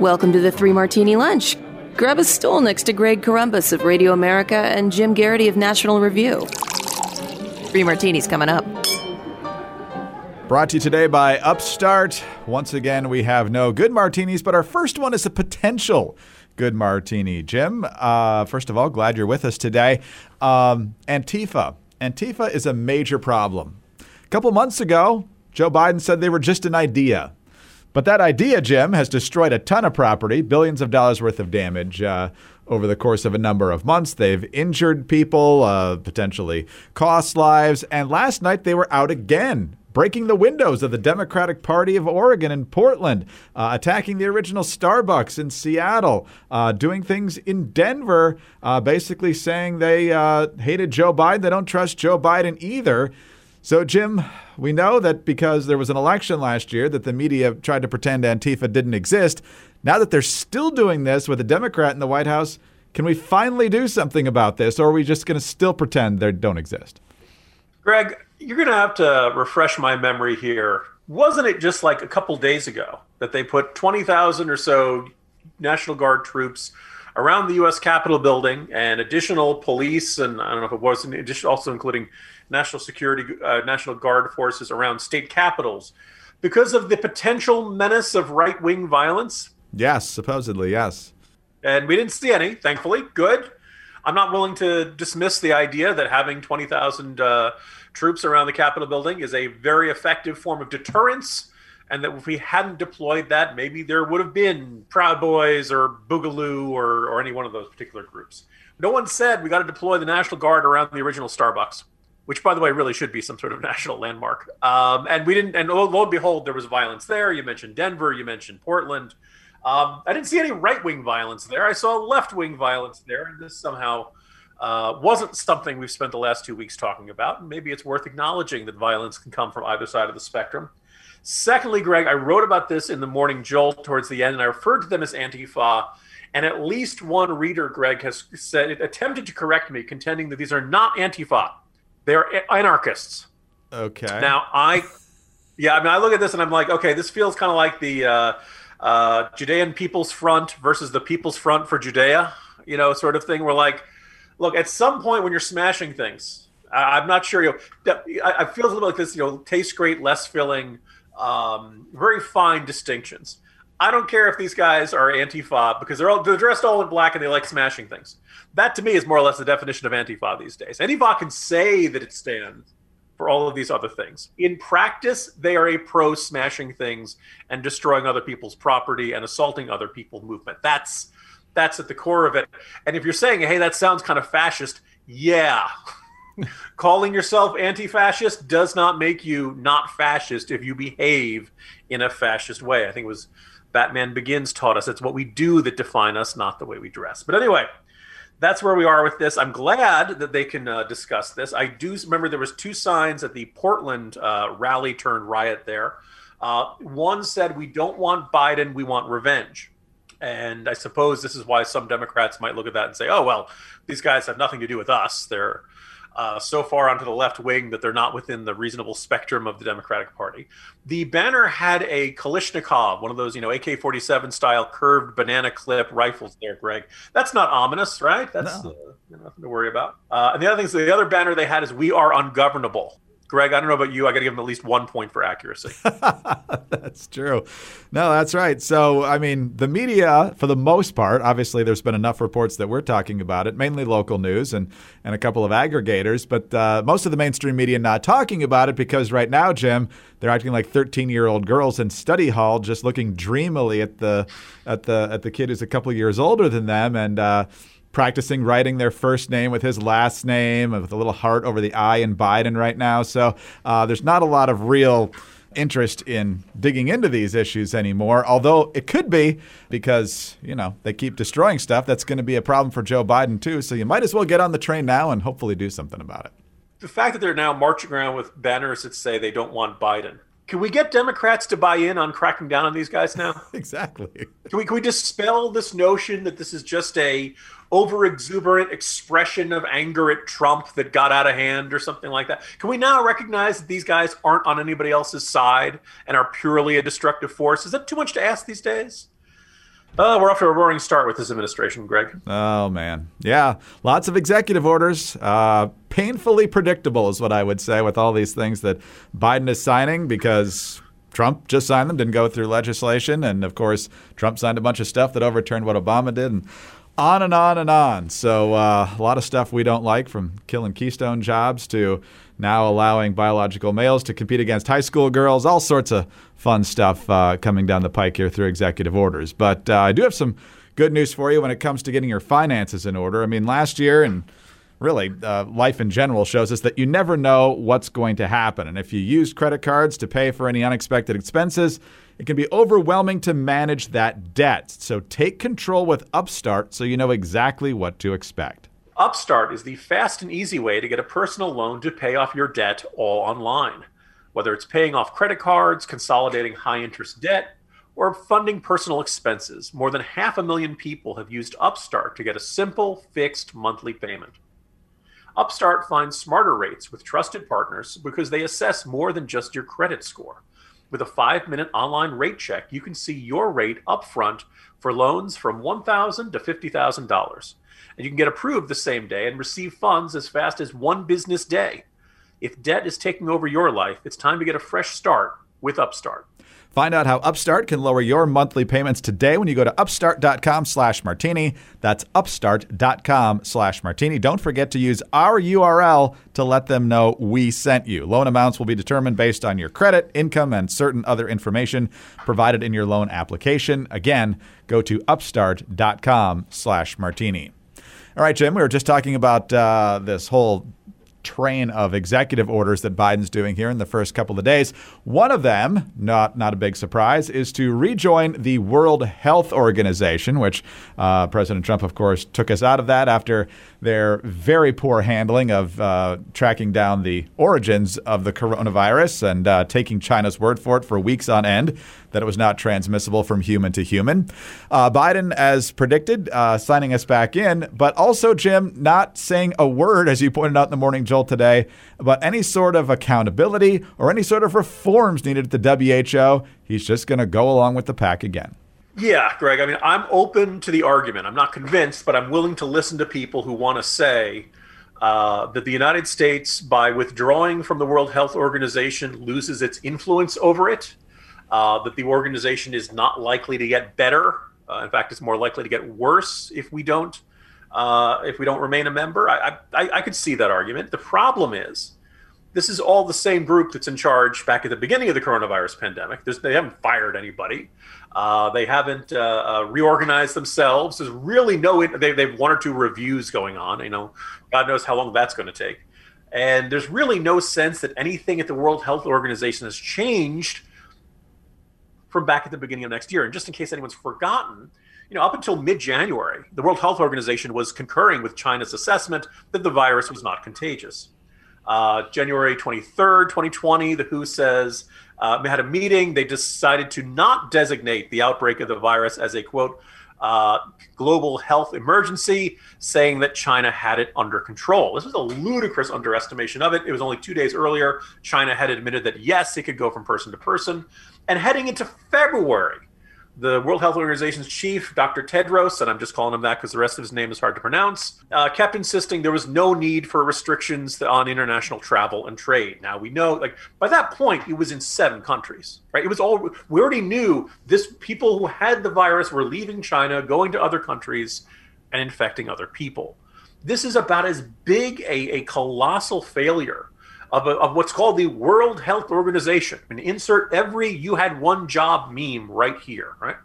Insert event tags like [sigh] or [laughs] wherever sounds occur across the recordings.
Welcome to the Three Martini Lunch. Grab a stool next to Greg Corombos of Radio America and Jim Geraghty of National Review. Three Martinis coming up. Brought to you today by Upstart. Once again, we have no good martinis, but our first one is a potential good martini. Jim, uh, first of all, glad you're with us today. Um, Antifa. Antifa is a major problem. A couple months ago, Joe Biden said they were just an idea. But that idea, Jim, has destroyed a ton of property, billions of dollars worth of damage uh, over the course of a number of months. They've injured people, uh, potentially cost lives. And last night they were out again breaking the windows of the Democratic Party of Oregon in Portland, uh, attacking the original Starbucks in Seattle, uh, doing things in Denver, uh, basically saying they uh, hated Joe Biden. They don't trust Joe Biden either. So, Jim, we know that because there was an election last year that the media tried to pretend Antifa didn't exist. Now that they're still doing this with a Democrat in the White House, can we finally do something about this, or are we just going to still pretend they don't exist? Greg, you're going to have to refresh my memory here. Wasn't it just like a couple days ago that they put 20,000 or so National Guard troops around the U.S. Capitol building and additional police, and I don't know if it was also including national security, uh, National Guard forces around state capitals because of the potential menace of right wing violence? Yes, supposedly, yes. And we didn't see any, thankfully. Good. I'm not willing to dismiss the idea that having 20,000 uh, troops around the Capitol building is a very effective form of deterrence. And that if we hadn't deployed that, maybe there would have been Proud Boys or Boogaloo or, or any one of those particular groups. No one said we got to deploy the National Guard around the original Starbucks which by the way really should be some sort of [laughs] national landmark. Um, and we didn't, and lo, lo, and behold, there was violence there. You mentioned Denver, you mentioned Portland. Um, I didn't see any right wing violence there. I saw left wing violence there, and this somehow uh, wasn't something we've spent the last two weeks talking about. And maybe it's worth acknowledging that violence can come from either side of the spectrum. Secondly, Greg, I wrote about this in the Morning Jolt towards the end, and I referred to them as Antifa. And at least one reader, Greg, has said it attempted to correct me, contending that these are not Antifa. They're anarchists. Okay. Now I, yeah, I mean, I look at this and I'm like, okay, this feels kind of like the uh, uh, Judean People's Front versus the People's Front for Judea, you know, sort of thing. Where like, look, at some point when you're smashing things, I, am not sure. You know, I, I feel a little bit like this. You know, tastes great, less filling, um, very fine distinctions. I don't care if these guys are Antifa because they're all they're dressed all in black and they like smashing things. That to me is more or less the definition of Antifa these days. Antifa can say that it stands for all of these other things. In practice, they are a pro smashing things and destroying other people's property and assaulting other people movement. That's that's at the core of it. And if you're saying, hey, that sounds kind of fascist, yeah. [laughs] Calling yourself anti fascist does not make you not fascist if you behave in a fascist way. I think it was Batman Begins taught us it's what we do that define us, not the way we dress. But anyway, that's where we are with this. I'm glad that they can uh, discuss this. I do remember there was two signs at the Portland uh, rally turned riot there. Uh, one said, "We don't want Biden, we want revenge." And I suppose this is why some Democrats might look at that and say, "Oh well, these guys have nothing to do with us. They're uh, so far onto the left wing that they're not within the reasonable spectrum of the Democratic Party. The banner had a Kalashnikov, one of those, you know, AK 47 style curved banana clip rifles there, Greg. That's not ominous, right? That's no. uh, nothing to worry about. Uh, and the other thing is the other banner they had is We Are Ungovernable. Greg, I don't know about you. I got to give him at least one point for accuracy. [laughs] that's true. No, that's right. So, I mean, the media, for the most part, obviously, there's been enough reports that we're talking about it, mainly local news and, and a couple of aggregators, but uh, most of the mainstream media not talking about it because right now, Jim, they're acting like 13 year old girls in study hall, just looking dreamily at the at the at the kid who's a couple years older than them, and. Uh, practicing writing their first name with his last name with a little heart over the I in Biden right now. So uh, there's not a lot of real interest in digging into these issues anymore, although it could be because, you know, they keep destroying stuff. That's going to be a problem for Joe Biden, too. So you might as well get on the train now and hopefully do something about it. The fact that they're now marching around with banners that say they don't want Biden can we get Democrats to buy in on cracking down on these guys now? [laughs] exactly. Can we can we dispel this notion that this is just a over exuberant expression of anger at Trump that got out of hand or something like that? Can we now recognize that these guys aren't on anybody else's side and are purely a destructive force? Is that too much to ask these days? Uh, we're off to a roaring start with this administration, Greg. Oh, man. Yeah. Lots of executive orders. Uh, painfully predictable, is what I would say, with all these things that Biden is signing because Trump just signed them, didn't go through legislation. And of course, Trump signed a bunch of stuff that overturned what Obama did. And on and on and on. So, uh, a lot of stuff we don't like from killing Keystone jobs to now allowing biological males to compete against high school girls, all sorts of fun stuff uh, coming down the pike here through executive orders. But uh, I do have some good news for you when it comes to getting your finances in order. I mean, last year and really uh, life in general shows us that you never know what's going to happen. And if you use credit cards to pay for any unexpected expenses, it can be overwhelming to manage that debt. So take control with Upstart so you know exactly what to expect. Upstart is the fast and easy way to get a personal loan to pay off your debt all online. Whether it's paying off credit cards, consolidating high interest debt, or funding personal expenses, more than half a million people have used Upstart to get a simple, fixed monthly payment. Upstart finds smarter rates with trusted partners because they assess more than just your credit score. With a five minute online rate check, you can see your rate upfront for loans from 1,000 to $50,000 and you can get approved the same day and receive funds as fast as one business day. If debt is taking over your life, it's time to get a fresh start with Upstart. Find out how Upstart can lower your monthly payments today when you go to upstart.com slash martini. That's upstart.com slash martini. Don't forget to use our URL to let them know we sent you. Loan amounts will be determined based on your credit, income, and certain other information provided in your loan application. Again, go to upstart.com slash martini. All right, Jim, we were just talking about uh, this whole train of executive orders that Biden's doing here in the first couple of days. One of them, not not a big surprise, is to rejoin the World Health Organization, which uh, President Trump, of course, took us out of that after their very poor handling of uh, tracking down the origins of the coronavirus and uh, taking China's word for it for weeks on end that it was not transmissible from human to human. Uh, Biden, as predicted, uh, signing us back in, but also, Jim, not saying a word, as you pointed out in the morning jolt today, about any sort of accountability or any sort of reforms needed at the WHO. He's just going to go along with the pack again. Yeah, Greg. I mean, I'm open to the argument. I'm not convinced, but I'm willing to listen to people who want to say uh, that the United States, by withdrawing from the World Health Organization, loses its influence over it. Uh, that the organization is not likely to get better. Uh, in fact, it's more likely to get worse if we don't uh, if we don't remain a member. I, I, I could see that argument. The problem is this is all the same group that's in charge back at the beginning of the coronavirus pandemic. There's, they haven't fired anybody. Uh, they haven't uh, uh, reorganized themselves. There's really no. They, they have one or two reviews going on. You know, God knows how long that's going to take. And there's really no sense that anything at the World Health Organization has changed from back at the beginning of next year. And just in case anyone's forgotten, you know, up until mid-January, the World Health Organization was concurring with China's assessment that the virus was not contagious. Uh, January 23rd, 2020, the WHO says uh, had a meeting. They decided to not designate the outbreak of the virus as a quote uh, global health emergency, saying that China had it under control. This was a ludicrous underestimation of it. It was only two days earlier. China had admitted that yes, it could go from person to person. And heading into February, the World Health Organization's chief, Dr. Tedros, and I'm just calling him that because the rest of his name is hard to pronounce, uh, kept insisting there was no need for restrictions on international travel and trade. Now we know, like by that point, it was in seven countries, right? It was all we already knew. This people who had the virus were leaving China, going to other countries, and infecting other people. This is about as big a, a colossal failure of, a, of what's called the World Health Organization. And insert every "you had one job" meme right here, right?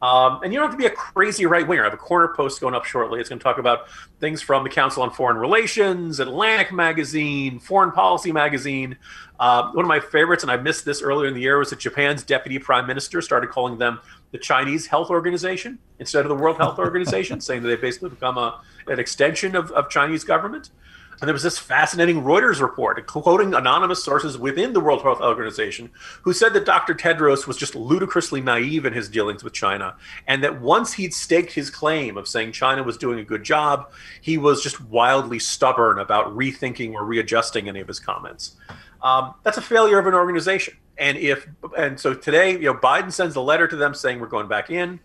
Um, and you don't have to be a crazy right winger. I have a corner post going up shortly. It's going to talk about things from the Council on Foreign Relations, Atlantic Magazine, Foreign Policy Magazine. Uh, one of my favorites, and I missed this earlier in the year, was that Japan's deputy prime minister started calling them the Chinese Health Organization instead of the World Health Organization, [laughs] saying that they've basically become a, an extension of, of Chinese government. And there was this fascinating Reuters report quoting anonymous sources within the World Health Organization who said that Dr. Tedros was just ludicrously naive in his dealings with China. And that once he'd staked his claim of saying China was doing a good job, he was just wildly stubborn about rethinking or readjusting any of his comments. Um, that's a failure of an organization. And if and so today, you know, Biden sends a letter to them saying we're going back in.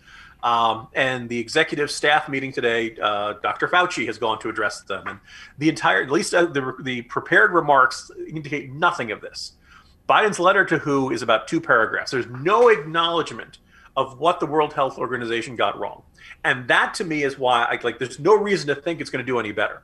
Um, and the executive staff meeting today, uh, Dr. Fauci has gone to address them, and the entire, at least uh, the, the prepared remarks indicate nothing of this. Biden's letter to WHO is about two paragraphs. There's no acknowledgement of what the World Health Organization got wrong, and that to me is why I like. There's no reason to think it's going to do any better.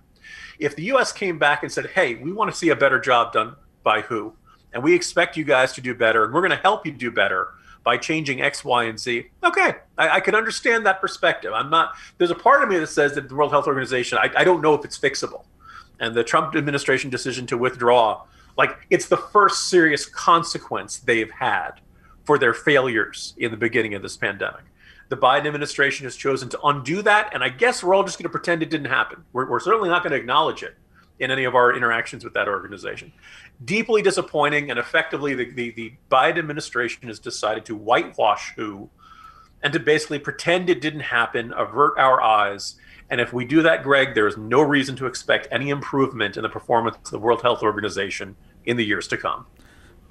If the U.S. came back and said, "Hey, we want to see a better job done by WHO, and we expect you guys to do better, and we're going to help you do better," by changing X, Y, and Z. Okay, I, I, can understand that perspective. I'm not. There's a part of me that says that the World Health Organization. I, I don't know if it's fixable, and the Trump administration decision to withdraw, like it's the first serious consequence they've had for their failures in the beginning of this pandemic. The Biden administration has chosen to undo that, and I guess we're all just going to pretend it didn't happen. We're, we're certainly not going to acknowledge it in any of our interactions with that organization deeply disappointing. And effectively, the, the, the Biden administration has decided to whitewash WHO and to basically pretend it didn't happen, avert our eyes. And if we do that, Greg, there is no reason to expect any improvement in the performance of the World Health Organization in the years to come.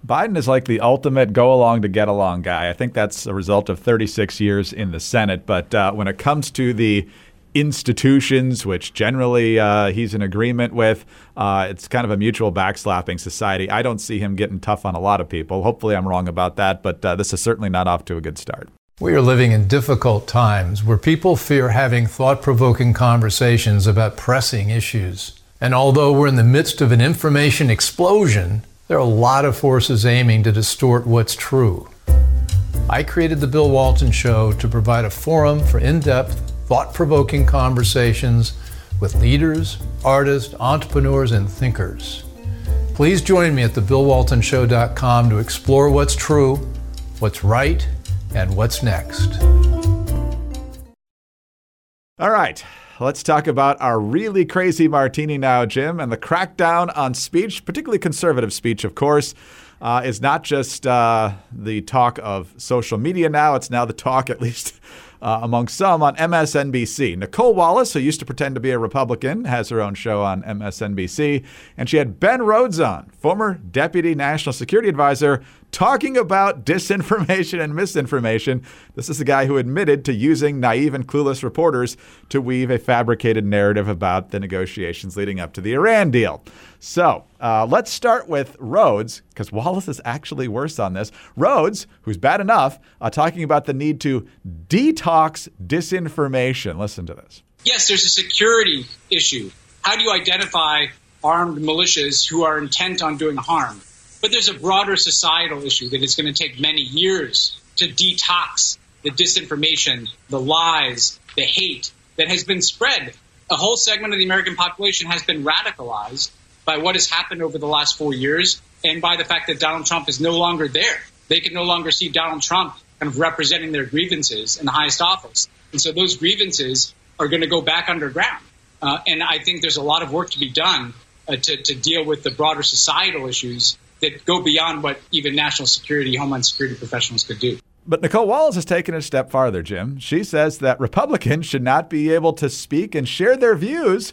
Biden is like the ultimate go along to get along guy. I think that's a result of 36 years in the Senate. But uh, when it comes to the institutions, which generally uh, he's in agreement with. Uh, it's kind of a mutual backslapping society. I don't see him getting tough on a lot of people. Hopefully, I'm wrong about that, but uh, this is certainly not off to a good start. We are living in difficult times where people fear having thought provoking conversations about pressing issues. And although we're in the midst of an information explosion, there are a lot of forces aiming to distort what's true. I created The Bill Walton Show to provide a forum for in depth, thought provoking conversations with leaders, artists, entrepreneurs, and thinkers. Please join me at thebillwaltonshow.com to explore what's true, what's right, and what's next. All right. Let's talk about our really crazy martini now, Jim, and the crackdown on speech, particularly conservative speech, of course. Uh, is not just uh, the talk of social media now, it's now the talk, at least uh, among some on MSNBC. Nicolle Wallace, who used to pretend to be a Republican, has her own show on MSNBC. And she had Ben Rhodes on, former Deputy National Security Advisor, talking about disinformation and misinformation. This is the guy who admitted to using naive and clueless reporters to weave a fabricated narrative about the negotiations leading up to the Iran deal. So uh, let's start with Rhodes, because Wallace is actually worse on this. Rhodes, who's bad enough, uh, talking about the need to detox disinformation. Listen to this. Yes, there's a security issue. How do you identify armed militias who are intent on doing harm? But there's a broader societal issue that it's going to take many years to detox the disinformation, the lies, the hate that has been spread. A whole segment of the American population has been radicalized by what has happened over the last four years and by the fact that Donald Trump is no longer there. They can no longer see Donald Trump kind of representing their grievances in the highest office. And so those grievances are going to go back underground. Uh, and I think there's a lot of work to be done uh, to, to deal with the broader societal issues that go beyond what even national security, homeland security professionals could do. But Nicolle Wallace has taken it a step farther, Jim. She says that Republicans should not be able to speak and share their views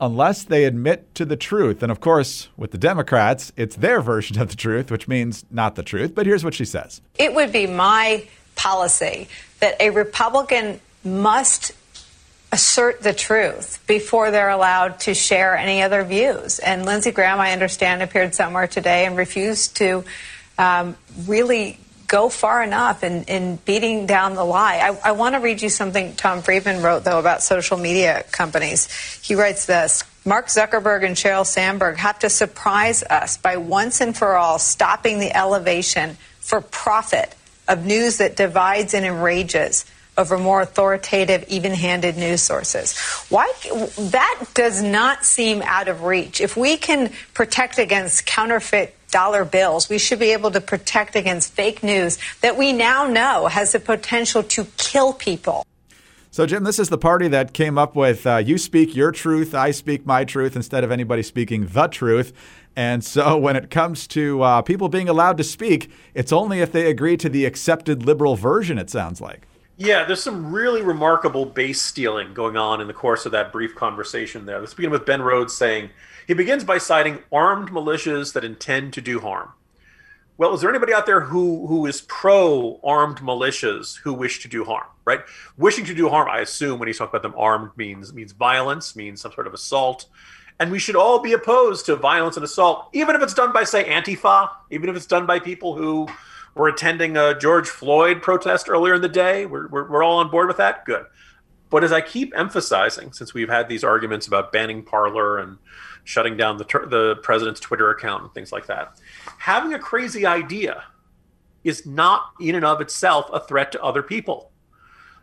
unless they admit to the truth. And of course, with the Democrats, it's their version of the truth, which means not the truth. But here's what she says It would be my policy that a Republican must assert the truth before they're allowed to share any other views. And Lindsey Graham, I understand, appeared somewhere today and refused to um, really go far enough in, in beating down the lie. I, I want to read you something Tom Friedman wrote, though, about social media companies. He writes this Mark Zuckerberg and Sheryl Sandberg have to surprise us by once and for all stopping the elevation for profit of news that divides and enrages over more authoritative, even-handed news sources. Why that does not seem out of reach. If we can protect against counterfeit dollar bills, we should be able to protect against fake news that we now know has the potential to kill people. So, Jim, this is the party that came up with uh, you speak your truth, I speak my truth, instead of anybody speaking the truth. And so, when it comes to uh, people being allowed to speak, it's only if they agree to the accepted liberal version, it sounds like. Yeah, there's some really remarkable base stealing going on in the course of that brief conversation there. Let's begin with Ben Rhodes saying he begins by citing armed militias that intend to do harm. well, is there anybody out there who who is pro armed militias who wish to do harm? Right, wishing to do harm. I assume when he's talking about them armed means means violence, means some sort of assault, and we should all be opposed to violence and assault, even if it's done by say Antifa, even if it's done by people who were attending a George Floyd protest earlier in the day. We're we're, we're all on board with that. Good. But as I keep emphasizing, since we've had these arguments about banning Parler and shutting down the, the president's Twitter account and things like that, having a crazy idea is not in and of itself a threat to other people.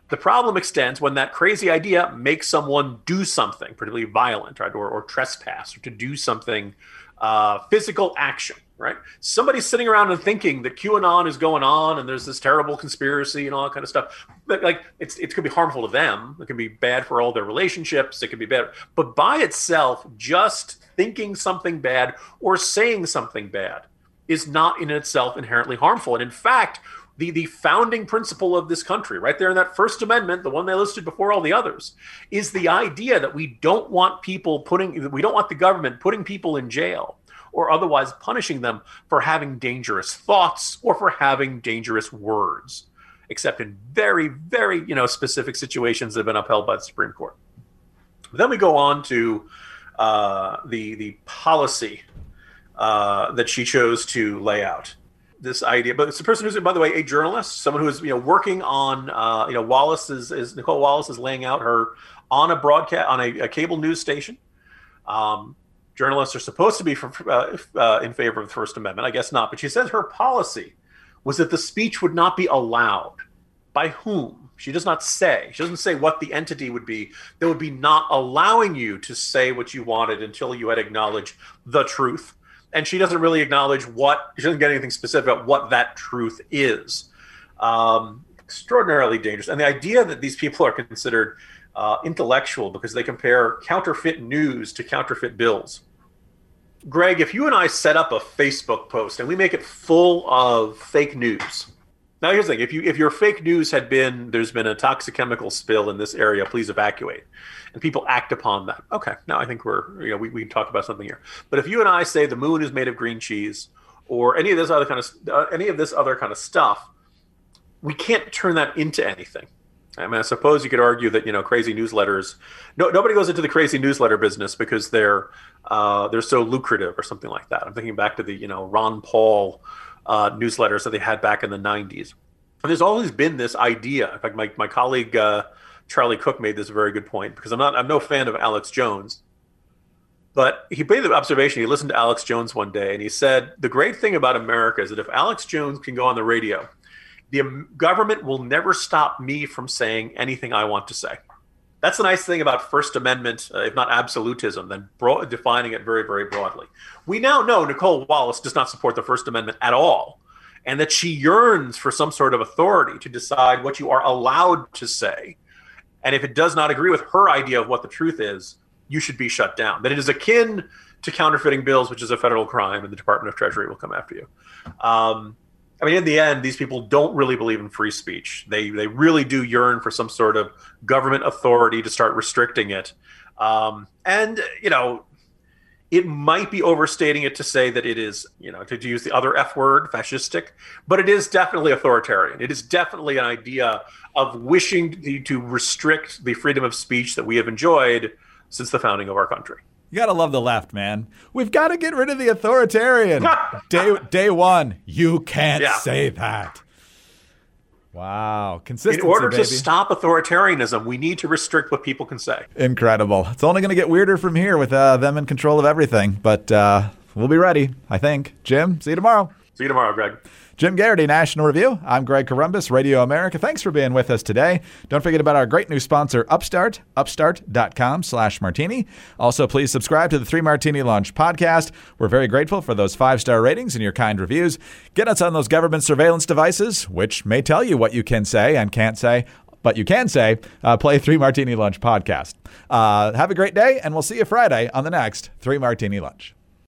The problem extends when that crazy idea makes someone do something, particularly violent, right, or, or trespass, or to do something uh, physical action right? Somebody's sitting around and thinking that QAnon is going on and there's this terrible conspiracy and all that kind of stuff. But like it's it could be harmful to them. It can be bad for all their relationships. It could be bad. But by itself, just thinking something bad or saying something bad is not in itself inherently harmful. And in fact, the, the founding principle of this country, right there in that First Amendment, the one they listed before all the others, is the idea that we don't want people putting, we don't want the government putting people in jail or otherwise punishing them for having dangerous thoughts or for having dangerous words, except in very, very you know specific situations that have been upheld by the Supreme Court. Then we go on to uh, the the policy uh, that she chose to lay out. This idea, but it's a person who's, by the way, a journalist, someone who is you know working on uh, you know Wallace is, is Nicolle Wallace is laying out her on a broadcast on a, a cable news station. Um, journalists are supposed to be for, uh, uh, in favor of the First Amendment. I guess not. But she says her policy was that the speech would not be allowed. By whom? She does not say. She doesn't say what the entity would be that would be not allowing you to say what you wanted until you had acknowledged the truth. And she doesn't really acknowledge what, she doesn't get anything specific about what that truth is. Um, extraordinarily dangerous. And the idea that these people are considered uh, intellectual because they compare counterfeit news to counterfeit bills. Greg, if you and I set up a Facebook post and we make it full of fake news. Now here's the thing: if you if your fake news had been there's been a toxic chemical spill in this area, please evacuate, and people act upon that. Okay, now I think we're you know we, we can talk about something here. But if you and I say the moon is made of green cheese, or any of this other kind of uh, any of this other kind of stuff, we can't turn that into anything. I mean, I suppose you could argue that you know crazy newsletters. No, nobody goes into the crazy newsletter business because they're uh, they're so lucrative or something like that. I'm thinking back to the you know Ron Paul uh, newsletters that they had back in the '90s. And there's always been this idea. In fact, my my colleague uh, Charlie Cooke made this very good point because I'm not I'm no fan of Alex Jones, but he made the observation. He listened to Alex Jones one day and he said the great thing about America is that if Alex Jones can go on the radio the government will never stop me from saying anything I want to say. That's the nice thing about First Amendment, uh, if not absolutism, then bro- defining it very, very broadly. We now know Nicolle Wallace does not support the First Amendment at all, and that she yearns for some sort of authority to decide what you are allowed to say. And if it does not agree with her idea of what the truth is, you should be shut down. That it is akin to counterfeiting bills, which is a federal crime, and the Department of Treasury will come after you. Um, I mean, in the end, these people don't really believe in free speech. They they really do yearn for some sort of government authority to start restricting it. Um, and you know, it might be overstating it to say that it is, you know, to, use the other F word, fascistic, but it is definitely authoritarian. It is definitely an idea of wishing to restrict the freedom of speech that we have enjoyed since the founding of our country. You gotta love the left, man. We've got to get rid of the authoritarian. [laughs] day day one, you can't yeah. say that. Wow, consistency. In order baby. to stop authoritarianism, we need to restrict what people can say. Incredible. It's only going to get weirder from here with uh, them in control of everything. But uh, we'll be ready, I think. Jim, see you tomorrow. See you tomorrow, Greg. Jim Geraghty, National Review. I'm Greg Corombos, Radio America. Thanks for being with us today. Don't forget about our great new sponsor, Upstart, upstart.com slash martini. Also, please subscribe to the Three Martini Lunch podcast. We're very grateful for those five-star ratings and your kind reviews. Get us on those government surveillance devices, which may tell you what you can say and can't say but you can say, uh, play Three Martini Lunch podcast. Uh, have a great day, and we'll see you Friday on the next Three Martini Lunch.